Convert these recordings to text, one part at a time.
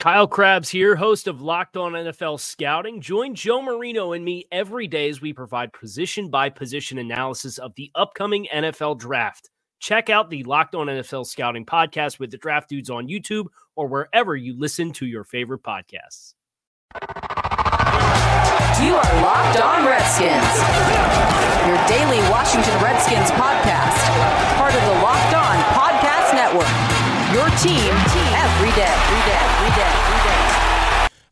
Kyle Crabbs here, host of Locked On NFL Scouting. Join Joe Marino and me every day as we provide position by position analysis of the upcoming NFL draft. Check out the Locked On NFL Scouting podcast with the draft dudes on YouTube or wherever you listen to your favorite podcasts. You are Locked On Redskins, your daily Washington Redskins podcast, part of the Locked On Podcast Network. Your team every day, every day.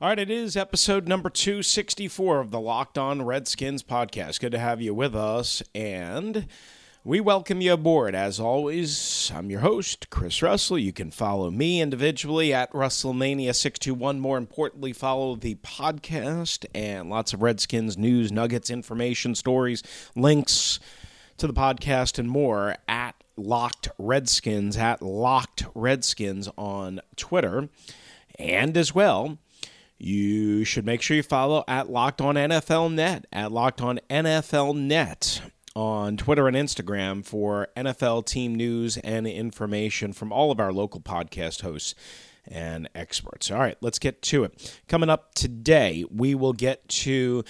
All right, it is episode number 264 of the Locked On Redskins podcast. Good to have you with us, and we welcome you aboard. As always, I'm your host, Chris Russell. You can follow me individually at Russellmania621. More importantly, follow the podcast and lots of Redskins news, nuggets, information, stories, links to the podcast, and more at Locked Redskins at Locked Redskins on Twitter. And as well, you should make sure you follow at Locked On NFL Net, at Locked On NFL Net on Twitter and Instagram for NFL team news and information from all of our local podcast hosts and experts. All right, let's get to it. Coming up today, we will get to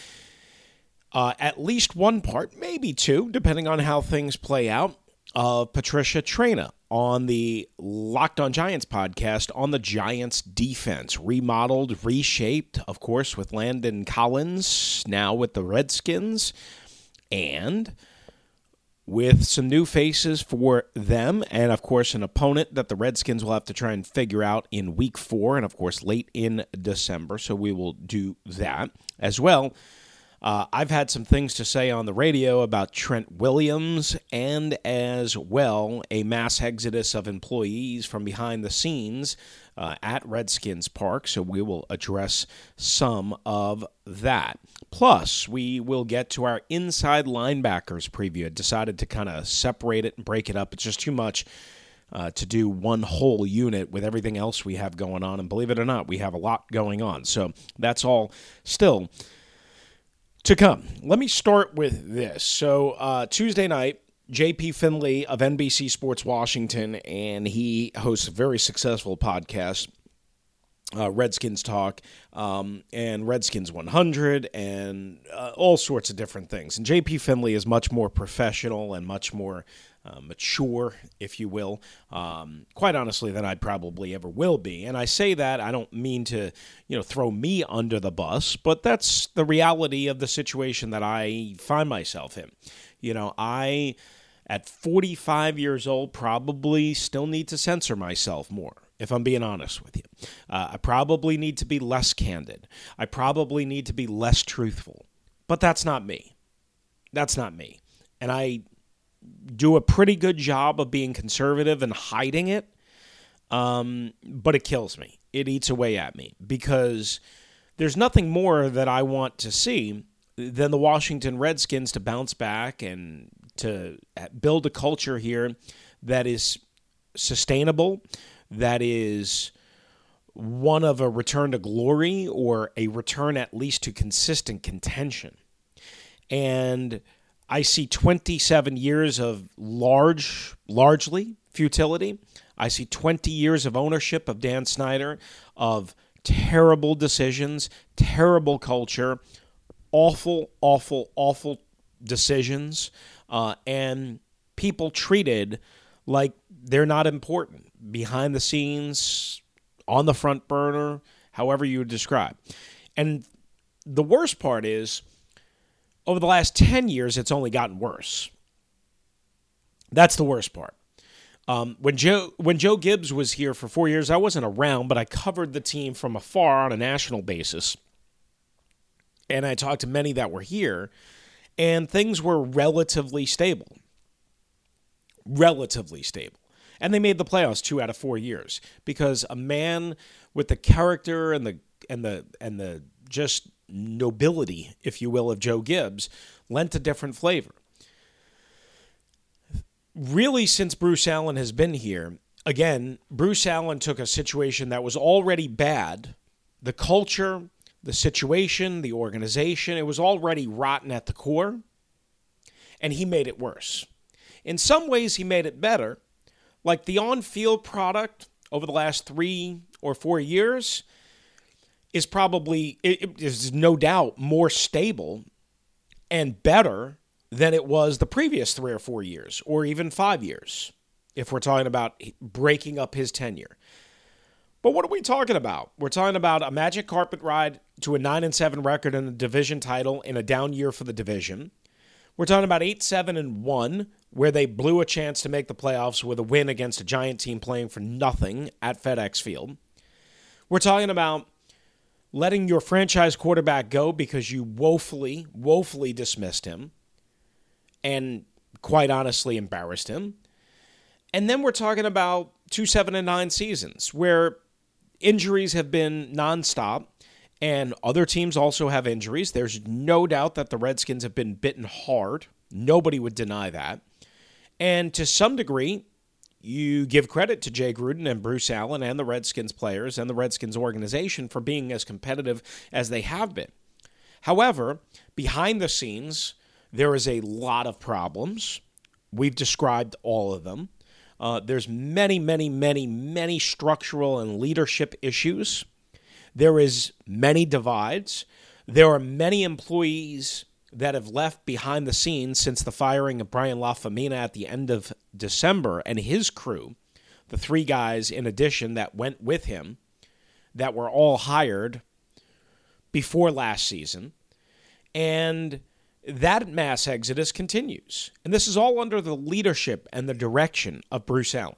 uh, at least one part, maybe two, depending on how things play out of Patricia Traina on the Locked on Giants podcast on the Giants defense. Remodeled, reshaped, of course, with Landon Collins, now with the Redskins, and with some new faces for them, and of course, an opponent that the Redskins will have to try and figure out in week four, and of course, late in December. So we will do that as well uh, I've had some things to say on the radio about Trent Williams and as well a mass exodus of employees from behind the scenes uh, at Redskins Park. So we will address some of that. Plus, we will get to our inside linebackers preview. I decided to kind of separate it and break it up. It's just too much. Uh, to do one whole unit with everything else we have going on. And believe it or not, we have a lot going on. So that's all still to come. Let me start with this. So, uh, Tuesday night, JP Finlay of NBC Sports Washington, and he hosts a very successful podcast, uh, Redskins Talk, um, and Redskins 100, and uh, all sorts of different things. And JP Finlay is much more professional and much more uh, mature, if you will, um, quite honestly, than I probably ever will be. And I say that I don't mean to, you know, throw me under the bus, but that's the reality of the situation that I find myself in. You know, I, at 45 years old, probably still need to censor myself more if I'm being honest with you. Uh, I probably need to be less candid. I probably need to be less truthful. But that's not me. That's not me. And I do a pretty good job of being conservative and hiding it. Um, but it kills me. It eats away at me because there's nothing more that I want to see than the Washington Redskins to bounce back and to build a culture here that is sustainable, that is one of a return to glory or a return at least to consistent contention. And I see 27 years of large, largely futility. I see 20 years of ownership of Dan Snyder, of terrible decisions, terrible culture, awful, awful, awful decisions, uh, and people treated like they're not important behind the scenes, on the front burner, however you describe. And the worst part is over the last 10 years, it's only gotten worse. That's the worst part. Um, when Joe when Joe Gibbs was here for four years, I wasn't around, but I covered the team from afar on a national basis, and I talked to many that were here, and things were relatively stable. Relatively stable. And they made the playoffs two out of four years because a man with the character and the and the and the just nobility, if you will, of Joe Gibbs lent a different flavor. Really, since Bruce Allen has been here, again, Bruce Allen took a situation that was already bad, the culture, the situation, the organization, it was already rotten at the core, and he made it worse. In some ways, he made it better. Like the on field product over the last three or four years is probably, it is no doubt more stable and better than it was the previous three or four years, or even five years, if we're talking about breaking up his tenure. But what are we talking about? We're talking about a magic carpet ride to a 9 and 7 record in the division title in a down year for the division. We're talking about 8 7 and 1, where they blew a chance to make the playoffs with a win against a giant team playing for nothing at FedEx Field. We're talking about letting your franchise quarterback go because you woefully, woefully dismissed him and quite honestly embarrassed him. And then we're talking about two seven and nine seasons where injuries have been nonstop and other teams also have injuries. There's no doubt that the Redskins have been bitten hard. Nobody would deny that. And to some degree, you give credit to Jay Gruden and Bruce Allen and the Redskins players and the Redskins organization for being as competitive as they have been. However, behind the scenes, there is a lot of problems. We've described all of them. Uh, there's many, many, many, many structural and leadership issues. There is many divides. There are many employees that have left behind the scenes since the firing of Brian LaFemina at the end of December and his crew, the three guys in addition that went with him, that were all hired before last season. And that mass exodus continues. And this is all under the leadership and the direction of Bruce Allen.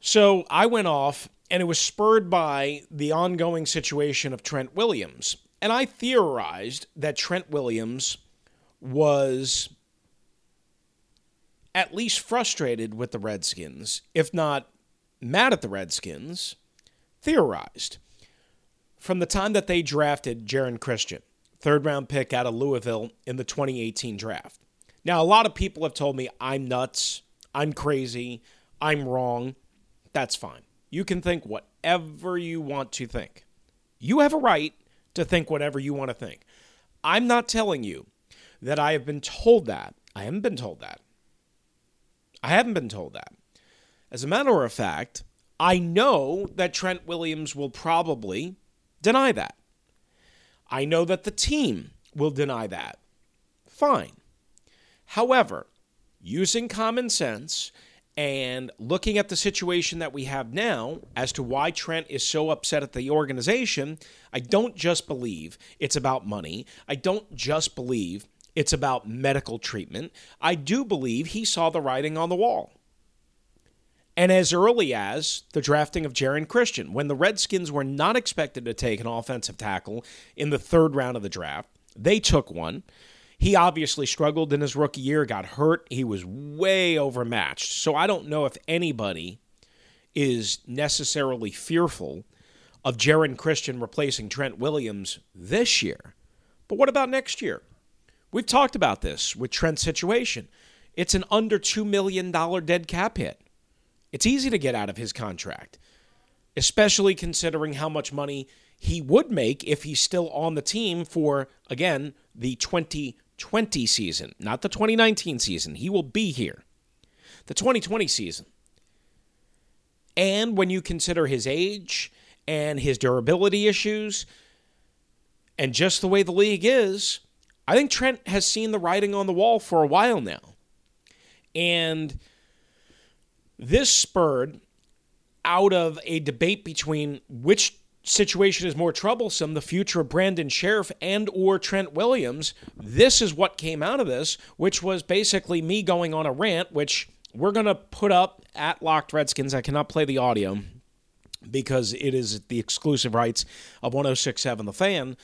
So I went off, and it was spurred by the ongoing situation of Trent Williams. And I theorized that Trent Williams was at least frustrated with the Redskins, if not mad at the Redskins, theorized from the time that they drafted Geron Christian, third round pick out of Louisville in the 2018 draft. Now, a lot of people have told me I'm nuts, I'm crazy, I'm wrong. That's fine. You can think whatever you want to think. You have a right to think whatever you want to think. I'm not telling you that I have been told that. I haven't been told that. I haven't been told that. As a matter of fact, I know that Trent Williams will probably deny that. I know that the team will deny that. Fine. However, using common sense and looking at the situation that we have now as to why Trent is so upset at the organization, I don't just believe it's about money. I don't just believe it's about medical treatment. I do believe he saw the writing on the wall. And as early as the drafting of Geron Christian, when the Redskins were not expected to take an offensive tackle in the third round of the draft, they took one. He obviously struggled in his rookie year, got hurt. He was way overmatched. So I don't know if anybody is necessarily fearful of Geron Christian replacing Trent Williams this year. But what about next year? We've talked about this with Trent's situation. It's an under $2 million dead cap hit. It's easy to get out of his contract, especially considering how much money he would make if he's still on the team for, again, the 2020 season, not the 2019 season. He will be here. The 2020 season. And when you consider his age and his durability issues and just the way the league is, I think Trent has seen the writing on the wall for a while now. And this spurred out of a debate between which situation is more troublesome, the future of Brandon Scherff and or Trent Williams. This is what came out of this, which was basically me going on a rant, which we're going to put up at Locked Redskins. I cannot play the audio because it is the exclusive rights of 1067 The Fan.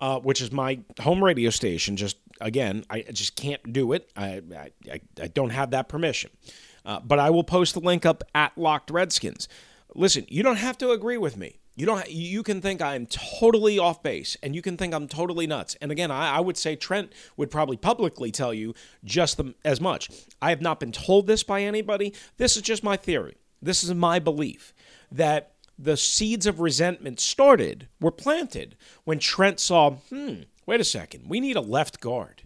uh, which is my home radio station. Just again, I just can't do it. I I, I don't have that permission. Uh, but I will post the link up at Locked Redskins. Listen, you don't have to agree with me. You don't. You can think I'm totally off base, and you can think I'm totally nuts. And again, I, I would say Trent would probably publicly tell you just the, as much. I have not been told this by anybody. This is just my theory. This is my belief that the seeds of resentment started, were planted when Trent saw, hmm, wait a second, we need a left guard.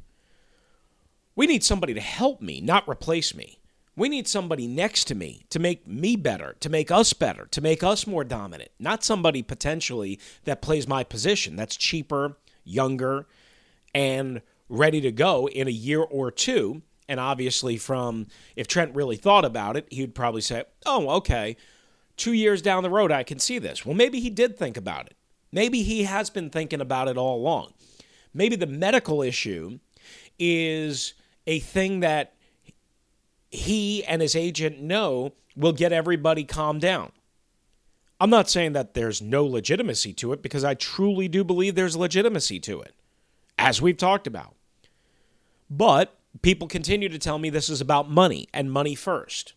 We need somebody to help me, not replace me. We need somebody next to me to make me better, to make us better, to make us more dominant, not somebody potentially that plays my position that's cheaper, younger, and ready to go in a year or two. And obviously, from if Trent really thought about it, he'd probably say, oh, okay, two years down the road, I can see this. Well, maybe he did think about it. Maybe he has been thinking about it all along. Maybe the medical issue is a thing that he and his agent know will get everybody calmed down. I'm not saying that there's no legitimacy to it because I truly do believe there's legitimacy to it, as we've talked about. But people continue to tell me this is about money and money first.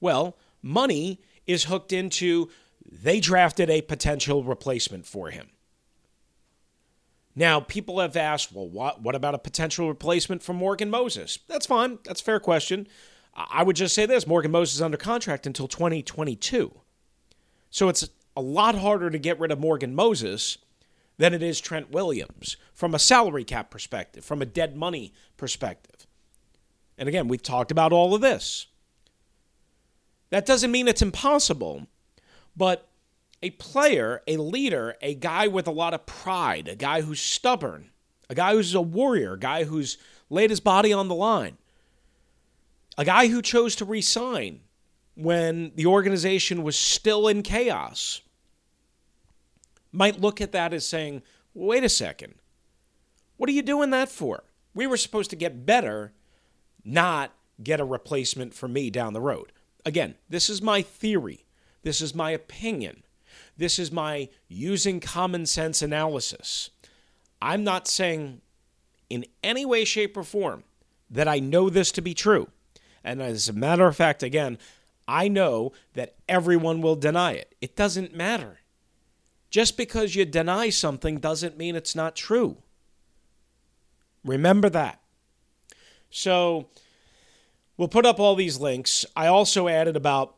Well, money is hooked into they drafted a potential replacement for him. Now, people have asked, well, what, what about a potential replacement for Morgan Moses? That's fine. That's a fair question. I would just say this Morgan Moses is under contract until 2022. So it's a lot harder to get rid of Morgan Moses than it is Trent Williams from a salary cap perspective, from a dead money perspective. And again, we've talked about all of this. That doesn't mean it's impossible, but a player, a leader, a guy with a lot of pride, a guy who's stubborn, a guy who's a warrior, a guy who's laid his body on the line, a guy who chose to resign when the organization was still in chaos might look at that as saying, wait a second, what are you doing that for? We were supposed to get better, not get a replacement for me down the road. Again, this is my theory. This is my opinion. This is my using common sense analysis. I'm not saying in any way, shape, or form that I know this to be true. And as a matter of fact, again, I know that everyone will deny it. It doesn't matter. Just because you deny something doesn't mean it's not true. Remember that. So we'll put up all these links. I also added about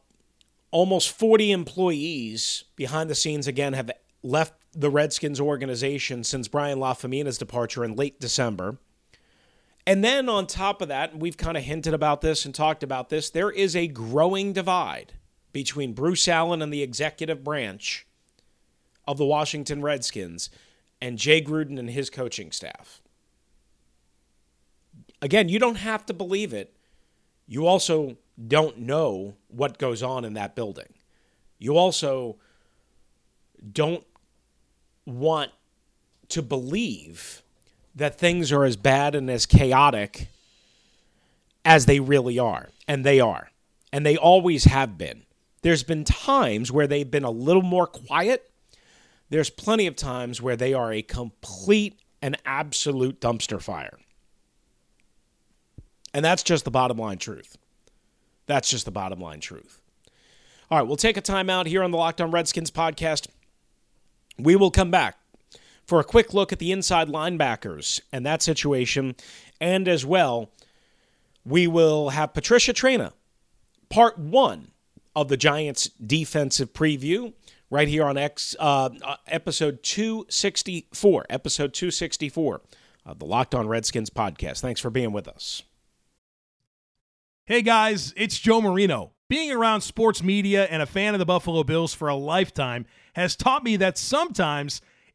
almost 40 employees behind the scenes again have left the Redskins organization since Brian Lafemina's departure in late December. And then on top of that, we've kind of hinted about this and talked about this, there is a growing divide between Bruce Allen and the executive branch of the Washington Redskins and Jay Gruden and his coaching staff. Again, you don't have to believe it. You also don't know what goes on in that building. You also don't want to believe that things are as bad and as chaotic as they really are. And they are. And they always have been. There's been times where they've been a little more quiet. There's plenty of times where they are a complete and absolute dumpster fire. And that's just the bottom line truth. That's just the bottom line truth. All right, we'll take a timeout here on the Locked On Redskins podcast. We will come back for a quick look at the inside linebackers and that situation. And as well, we will have Patricia Traina, part one of the Giants defensive preview, right here on X uh, uh episode 264. Episode 264 of the Locked On Redskins podcast. Thanks for being with us. Hey guys, it's Joe Marino. Being around sports media and a fan of the Buffalo Bills for a lifetime has taught me that sometimes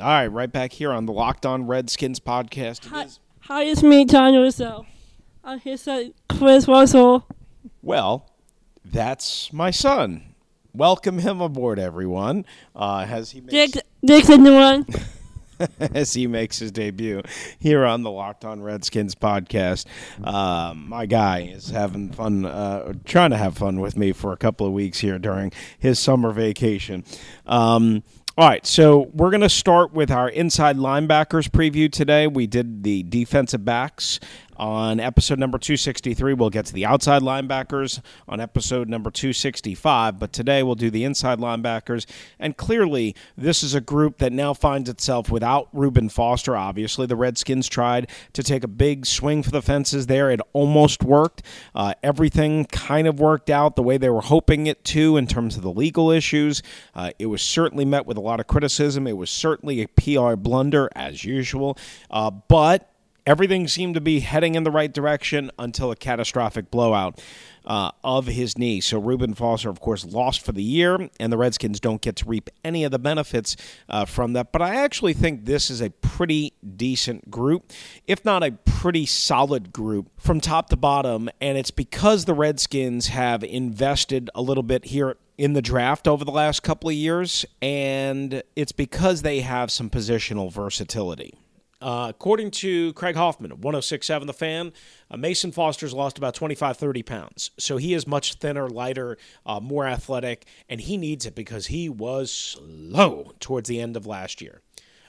All right, right back here on the Locked On Redskins podcast. Hi, is- hi, it's me, Tanya Russell. I'm here to Chris Russell. Well, that's my son. Welcome him aboard, everyone. Uh, as he makes, Dick, Dick's a new one. as he makes his debut here on the Locked On Redskins podcast. Um, my guy is having fun, uh, trying to have fun with me for a couple of weeks here during his summer vacation. Um, all right, so we're going to start with our inside linebackers preview today. We did the defensive backs on episode number 263. We'll get to the outside linebackers on episode number 265, but today we'll do the inside linebackers. And clearly, this is a group that now finds itself without Reuben Foster. Obviously, the Redskins tried to take a big swing for the fences there. It almost worked. Uh, everything kind of worked out the way they were hoping it to in terms of the legal issues. Uh, it was certainly met with a lot of criticism. It was certainly a PR blunder, as usual. Uh, but everything seemed to be heading in the right direction until a catastrophic blowout uh, of his knee. So Reuben Foster, of course, lost for the year, and the Redskins don't get to reap any of the benefits uh, from that. But I actually think this is a pretty decent group, if not a pretty solid group from top to bottom. And it's because the Redskins have invested a little bit here in the draft over the last couple of years, and it's because they have some positional versatility. Uh, according to Craig Hoffman of 1067 The Fan, uh, Mason Foster's lost about 25, 30 pounds. So he is much thinner, lighter, uh, more athletic, and he needs it because he was slow towards the end of last year.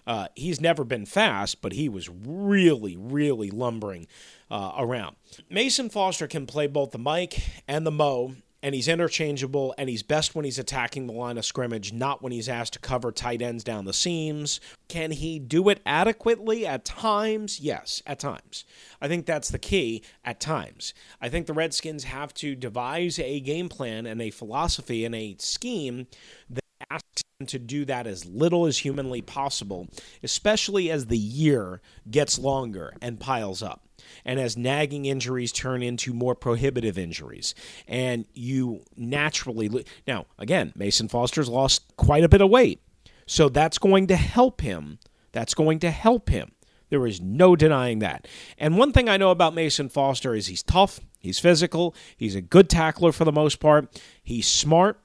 Uh, he's never been fast, but he was really, really lumbering uh, around. Mason Foster can play both the Mike and the Mo, and he's interchangeable, and he's best when he's attacking the line of scrimmage, not when he's asked to cover tight ends down the seams. Can he do it adequately at times? Yes, at times. I think that's the key at times. I think the Redskins have to devise a game plan and a philosophy and a scheme that asks him to do that as little as humanly possible, especially as the year gets longer and piles up and as nagging injuries turn into more prohibitive injuries. And you naturally lo- now again mason foster's lost quite a bit of weight. So that's going to help him. That's going to help him. There is no denying that. And one thing i know about mason foster is he's tough he's physical he's a good tackler for the most part he's smart.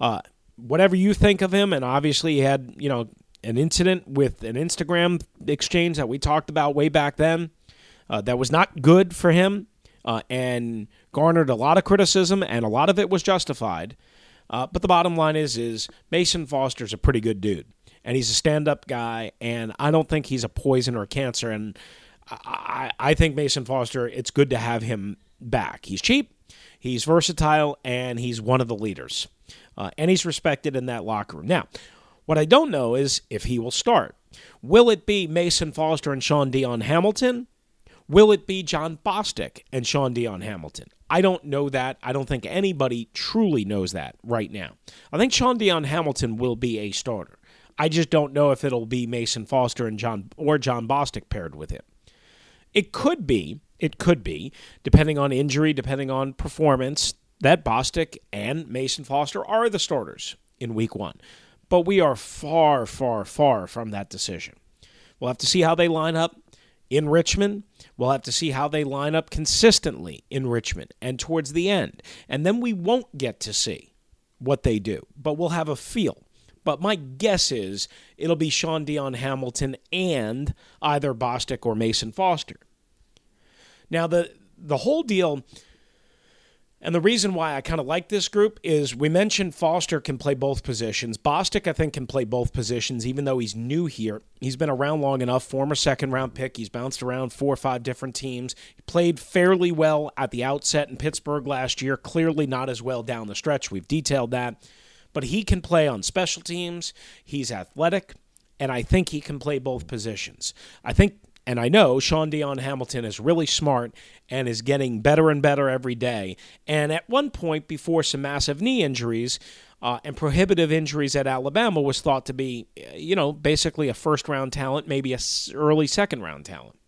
Uh, whatever you think of him and obviously he had you know an incident with an instagram exchange that we talked about way back then uh, that was not good for him uh, and garnered a lot of criticism, and a lot of it was justified. Uh, but the bottom line is, is Mason Foster's a pretty good dude, and he's a stand-up guy, and I don't think he's a poison or a cancer. And I, I think Mason Foster, it's good to have him back. He's cheap, he's versatile, and he's one of the leaders, uh, and he's respected in that locker room. Now, what I don't know is if he will start. Will it be Mason Foster and Shaun Dion Hamilton? Will it be Jon Bostic and Shaun Dion Hamilton? I don't know that. I don't think anybody truly knows that right now. I think Shaun Dion Hamilton will be a starter. I just don't know if it'll be Mason Foster and Jon or Jon Bostic paired with him. It could be, it could be, depending on injury, depending on performance, that Bostic and Mason Foster are the starters in week one. But we are far, far, far from that decision. We'll have to see how they line up in Richmond. We'll have to see how they line up consistently in Richmond and towards the end. And then we won't get to see what they do, but we'll have a feel. But my guess is it'll be Shaun Dion Hamilton and either Bostic or Mason Foster. Now the the whole deal and the reason why I kind of like this group is we mentioned Foster can play both positions. Bostic, I think, can play both positions, even though he's new here. He's been around long enough, former second round pick. He's bounced around four or five different teams. He played fairly well at the outset in Pittsburgh last year, clearly not as well down the stretch. We've detailed that. But he can play on special teams. He's athletic and I think he can play both positions. I think and I know Shaun Dion Hamilton is really smart and is getting better and better every day. And at one point, before some massive knee injuries uh, and prohibitive injuries at Alabama, was thought to be, you know, basically a first round talent, maybe a early second round talent.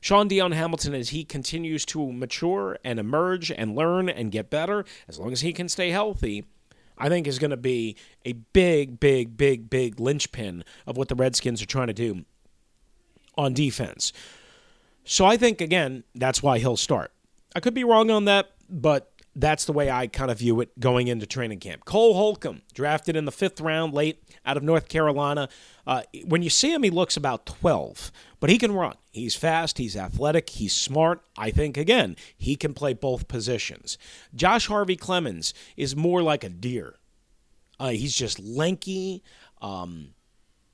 Shaun Dion Hamilton, as he continues to mature and emerge and learn and get better, as long as he can stay healthy, I think is going to be a big, big, big, big linchpin of what the Redskins are trying to do on defense. So I think, again, that's why he'll start. I could be wrong on that, but that's the way I kind of view it going into training camp. Cole Holcomb, drafted in the fifth round late out of North Carolina. Uh, when you see him, he looks about 12, but he can run. He's fast, he's athletic, he's smart. I think, again, he can play both positions. Josh Harvey Clemons is more like a deer. Uh, he's just lanky, um,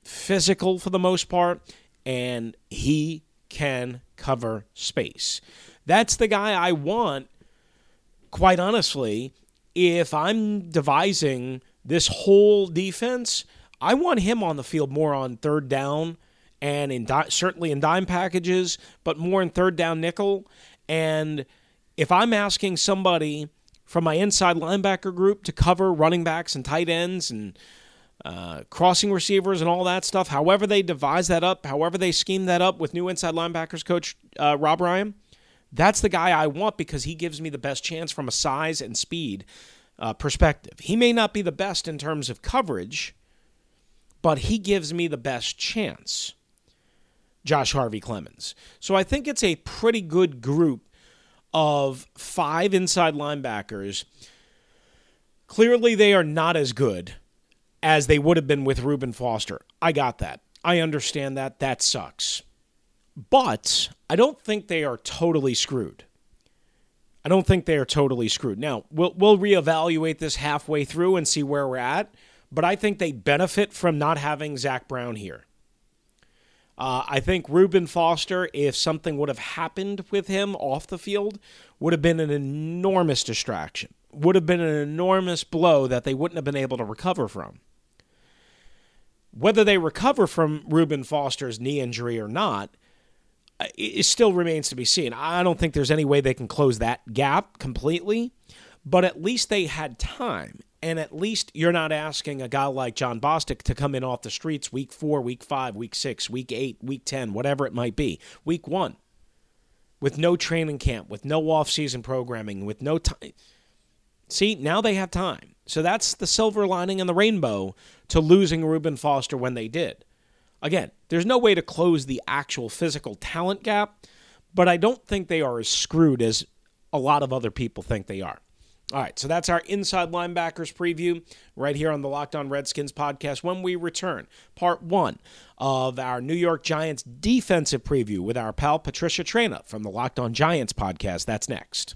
physical for the most part, and he can cover space. That's the guy I want quite honestly, if I'm devising this whole defense, I want him on the field more on third down and in di- certainly in dime packages, but more in third down nickel. And if I'm asking somebody from my inside linebacker group to cover running backs and tight ends and uh, crossing receivers and all that stuff, however they devise that up, however they scheme that up with new inside linebackers coach uh, Rob Ryan, that's the guy I want because he gives me the best chance from a size and speed uh, perspective. He may not be the best in terms of coverage, but he gives me the best chance. Josh Harvey Clemons. So I think it's a pretty good group of five inside linebackers. Clearly, they are not as good as they would have been with Reuben Foster. I got that. I understand that. That sucks. But I don't think they are totally screwed. I don't think they are totally screwed. Now, we'll, we'll reevaluate this halfway through and see where we're at, but I think they benefit from not having Zach Brown here. Uh, I think Reuben Foster, if something would have happened with him off the field, would have been an enormous distraction, would have been an enormous blow that they wouldn't have been able to recover from. Whether they recover from Reuben Foster's knee injury or not, uh, it still remains to be seen. I don't think there's any way they can close that gap completely, but at least they had time. And at least you're not asking a guy like Jon Bostic to come in off the streets week four, week five, week six, week eight, week 10, whatever it might be, week one, with no training camp, with no off-season programming, with no time. See, now they have time. So that's the silver lining in the rainbow to losing Reuben Foster when they did. Again, there's no way to close the actual physical talent gap, but I don't think they are as screwed as a lot of other people think they are. All right, so that's our inside linebackers preview right here on the Locked On Redskins podcast. When we return, part one of our New York Giants defensive preview with our pal Patricia Traina from the Locked On Giants podcast. That's next.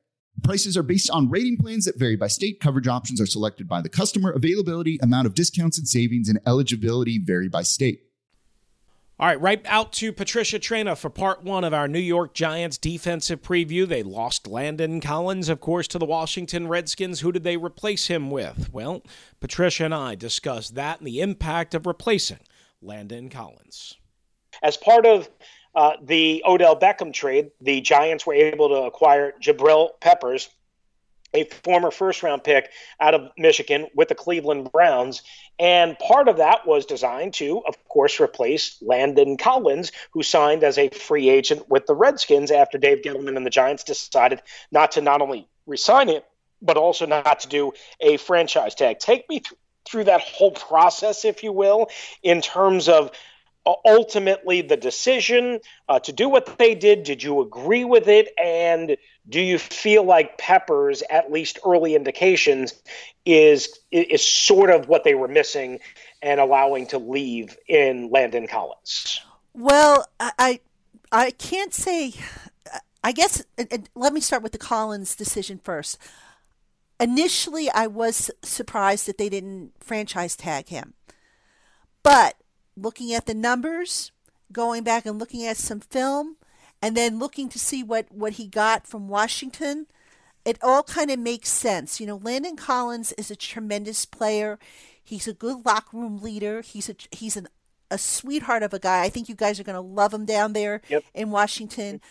Prices are based on rating plans that vary by state. Coverage options are selected by the customer. Availability, amount of discounts and savings, and eligibility vary by state. All right, right out to Patricia Traina for part one of our New York Giants defensive preview. They lost Landon Collins, of course, to the Washington Redskins. Who did they replace him with? Well, Patricia and I discussed that and the impact of replacing Landon Collins. As part of uh, the Odell Beckham trade, the Giants were able to acquire Jabril Peppers, a former first round pick out of Michigan with the Cleveland Browns. And part of that was designed to, of course, replace Landon Collins, who signed as a free agent with the Redskins after Dave Gettleman and the Giants decided not to not only resign him, but also not to do a franchise tag. Take me th- through that whole process, if you will, in terms of ultimately the decision uh, to do what they did. Did you agree with it? And do you feel like Peppers, at least early indications, is is sort of what they were missing and allowing to leave in Landon Collins? Well, I I can't say. I guess let me start with the Collins decision first. Initially, I was surprised that they didn't franchise tag him, but looking at the numbers, going back and looking at some film, and then looking to see what, what he got from Washington, it all kind of makes sense. You know, Landon Collins is a tremendous player. He's a good locker room leader. He's a he's an, a sweetheart of a guy. I think you guys are going to love him down there yep. in Washington.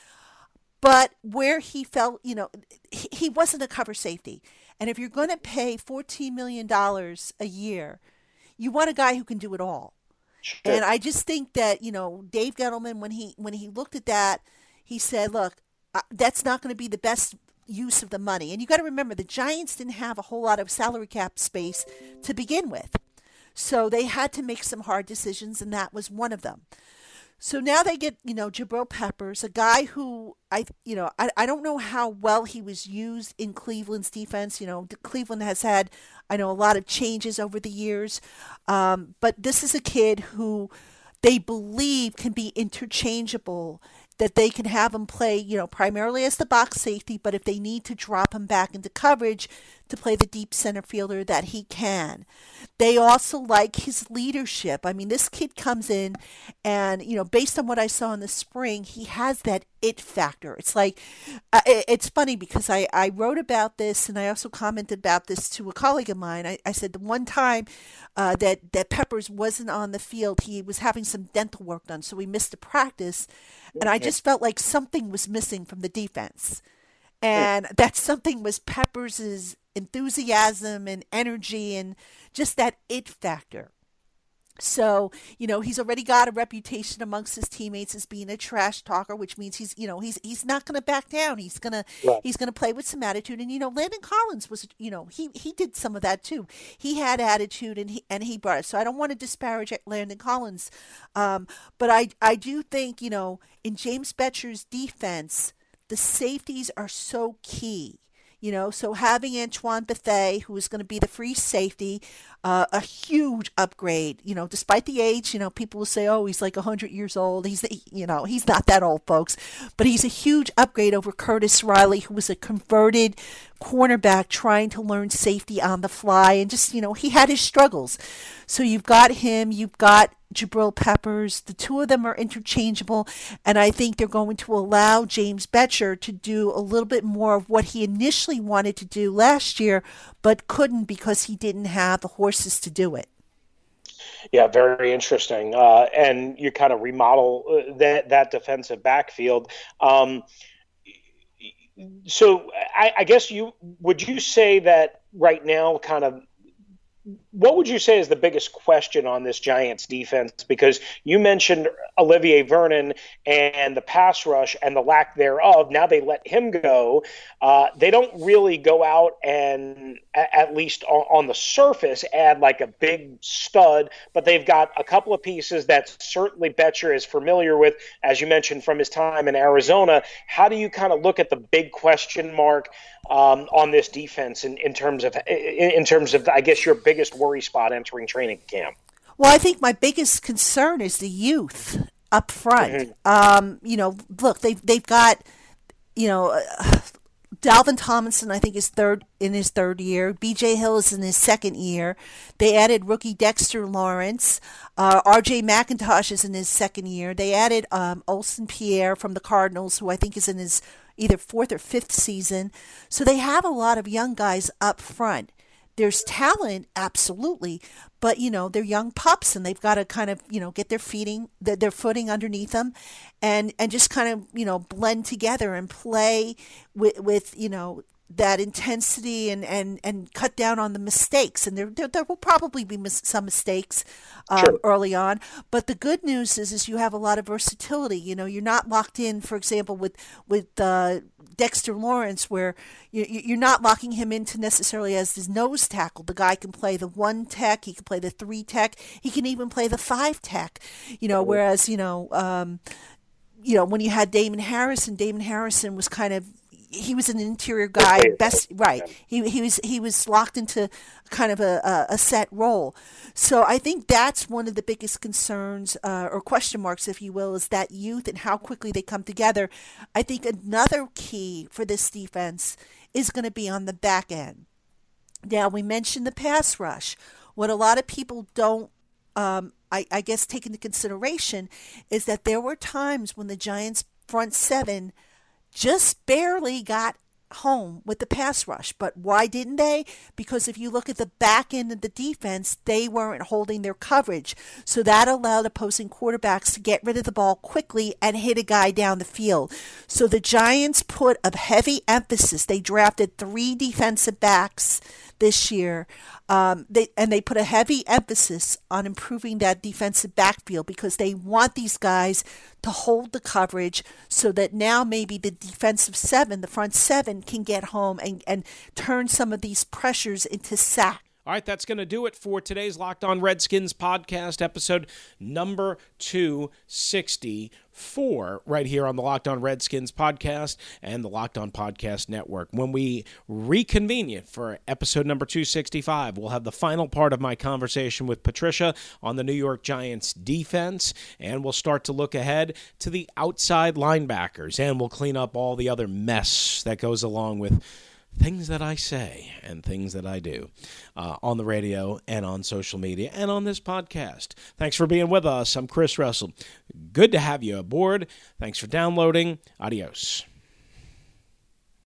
But where he felt, you know, he, he wasn't a cover safety. And if you're going to pay $14 million a year, you want a guy who can do it all. And I just think that you know Dave Gettleman when he when he looked at that, he said, "Look, uh, that's not going to be the best use of the money." And you got to remember the Giants didn't have a whole lot of salary cap space to begin with, so they had to make some hard decisions, and that was one of them. So now they get, you know, Jabril Peppers, a guy who I, you know, I, I don't know how well he was used in Cleveland's defense. You know, Cleveland has had, I know, a lot of changes over the years. Um, but this is a kid who they believe can be interchangeable that they can have him play, you know, primarily as the box safety, but if they need to drop him back into coverage to play the deep center fielder, that he can. They also like his leadership. I mean, this kid comes in and, you know, based on what I saw in the spring, he has that it factor. It's like, uh, it's funny because I, I wrote about this and I also commented about this to a colleague of mine. I, I said the one time uh, that, that Peppers wasn't on the field, he was having some dental work done, so we missed a practice. And I just felt like something was missing from the defense. And that something was Peppers' enthusiasm and energy and just that it factor. So, you know, he's already got a reputation amongst his teammates as being a trash talker, which means he's, you know, he's he's not going to back down. He's going to right. he's going to play with some attitude and you know, Landon Collins was, you know, he he did some of that too. He had attitude and he and he brought it. So I don't want to disparage Landon Collins. Um, but I I do think, you know, in James Bettcher's defense, the safeties are so key. You know, so having Antoine Bethea, who is going to be the free safety, uh, a huge upgrade. You know, despite the age, you know, people will say, "Oh, he's like hundred years old." He's, you know, he's not that old, folks, but he's a huge upgrade over Curtis Riley, who was a converted cornerback trying to learn safety on the fly, and just you know, he had his struggles. So you've got him, you've got Jabril Peppers. The two of them are interchangeable, and I think they're going to allow James Bettcher to do a little bit more of what he initially wanted to do last year, but couldn't because he didn't have the horses to do it. Yeah, very interesting. Uh, and you kind of remodel uh, that that defensive backfield. Um, so I, I guess you would you say that right now, kind of what would you say is the biggest question on this Giants defense? Because you mentioned Olivier Vernon and the pass rush and the lack thereof. Now they let him go. Uh, they don't really go out and, at least on, on, the surface, add like a big stud, but they've got a couple of pieces that certainly Bettcher is familiar with, as you mentioned from his time in Arizona. How do you kind of look at the big question mark um, on this defense in, in terms of in, in terms of I guess your biggest worry spot entering training camp? Well, I think my biggest concern is the youth up front. Mm-hmm. Um, you know, look, they've they've got, you know, uh, Dalvin Tomlinson, I think, is third in his third year. B.J. Hill is in his second year. They added rookie Dexter Lawrence. Uh, R.J. McIntosh is in his second year. They added um, Olsen Pierre from the Cardinals, who I think is in his either fourth or fifth season. So they have a lot of young guys up front. There's talent, absolutely, but you know they're young pups and they've got to kind of you know get their feeding their, footing underneath them, and and just kind of you know blend together and play with with you know that intensity and, and, and cut down on the mistakes. And there, there, there will probably be mis- some mistakes um, Sure. early on. But the good news is, is you have a lot of versatility. You know, you're not locked in, for example, with with uh, Dexter Lawrence, where you, you- you're not locking him into necessarily as his nose tackle. The guy can play the one tech, he can play the three tech, he can even play the five tech. You know, whereas you know. Um, you know, when you had Damon Harrison, Damon Harrison was kind of he was an interior guy, best right. He he was he was locked into kind of a, a, set role. So I think that's one of the biggest concerns uh, or question marks, if you will, is that youth and how quickly they come together. I think another key for this defense is going to be on the back end. Now we mentioned the pass rush. What a lot of people don't um, I, I guess take into consideration is that there were times when the Giants front seven just barely got home with the pass rush. But why didn't they? Because if you look at the back end of the defense, they weren't holding their coverage. So that allowed opposing quarterbacks to get rid of the ball quickly and hit a guy down the field. So the Giants put a heavy emphasis. They drafted three defensive backs this year. Um, they and they put a heavy emphasis on improving that defensive backfield because they want these guys to hold the coverage so that now maybe the defensive seven, the front seven, can get home and, and turn some of these pressures into sacks. All right, that's going to do it for today's Locked On Redskins podcast, episode number 264, right here on the Locked On Redskins podcast and the Locked On Podcast Network. When we reconvene you for episode number 265, we'll have the final part of my conversation with Patricia on the New York Giants defense, and we'll start to look ahead to the outside linebackers, and we'll clean up all the other mess that goes along with things that I say and things that I do uh, on the radio and on social media and on this podcast. Thanks for being with us. I'm Chris Russell. Good to have you aboard. Thanks for downloading. Adios.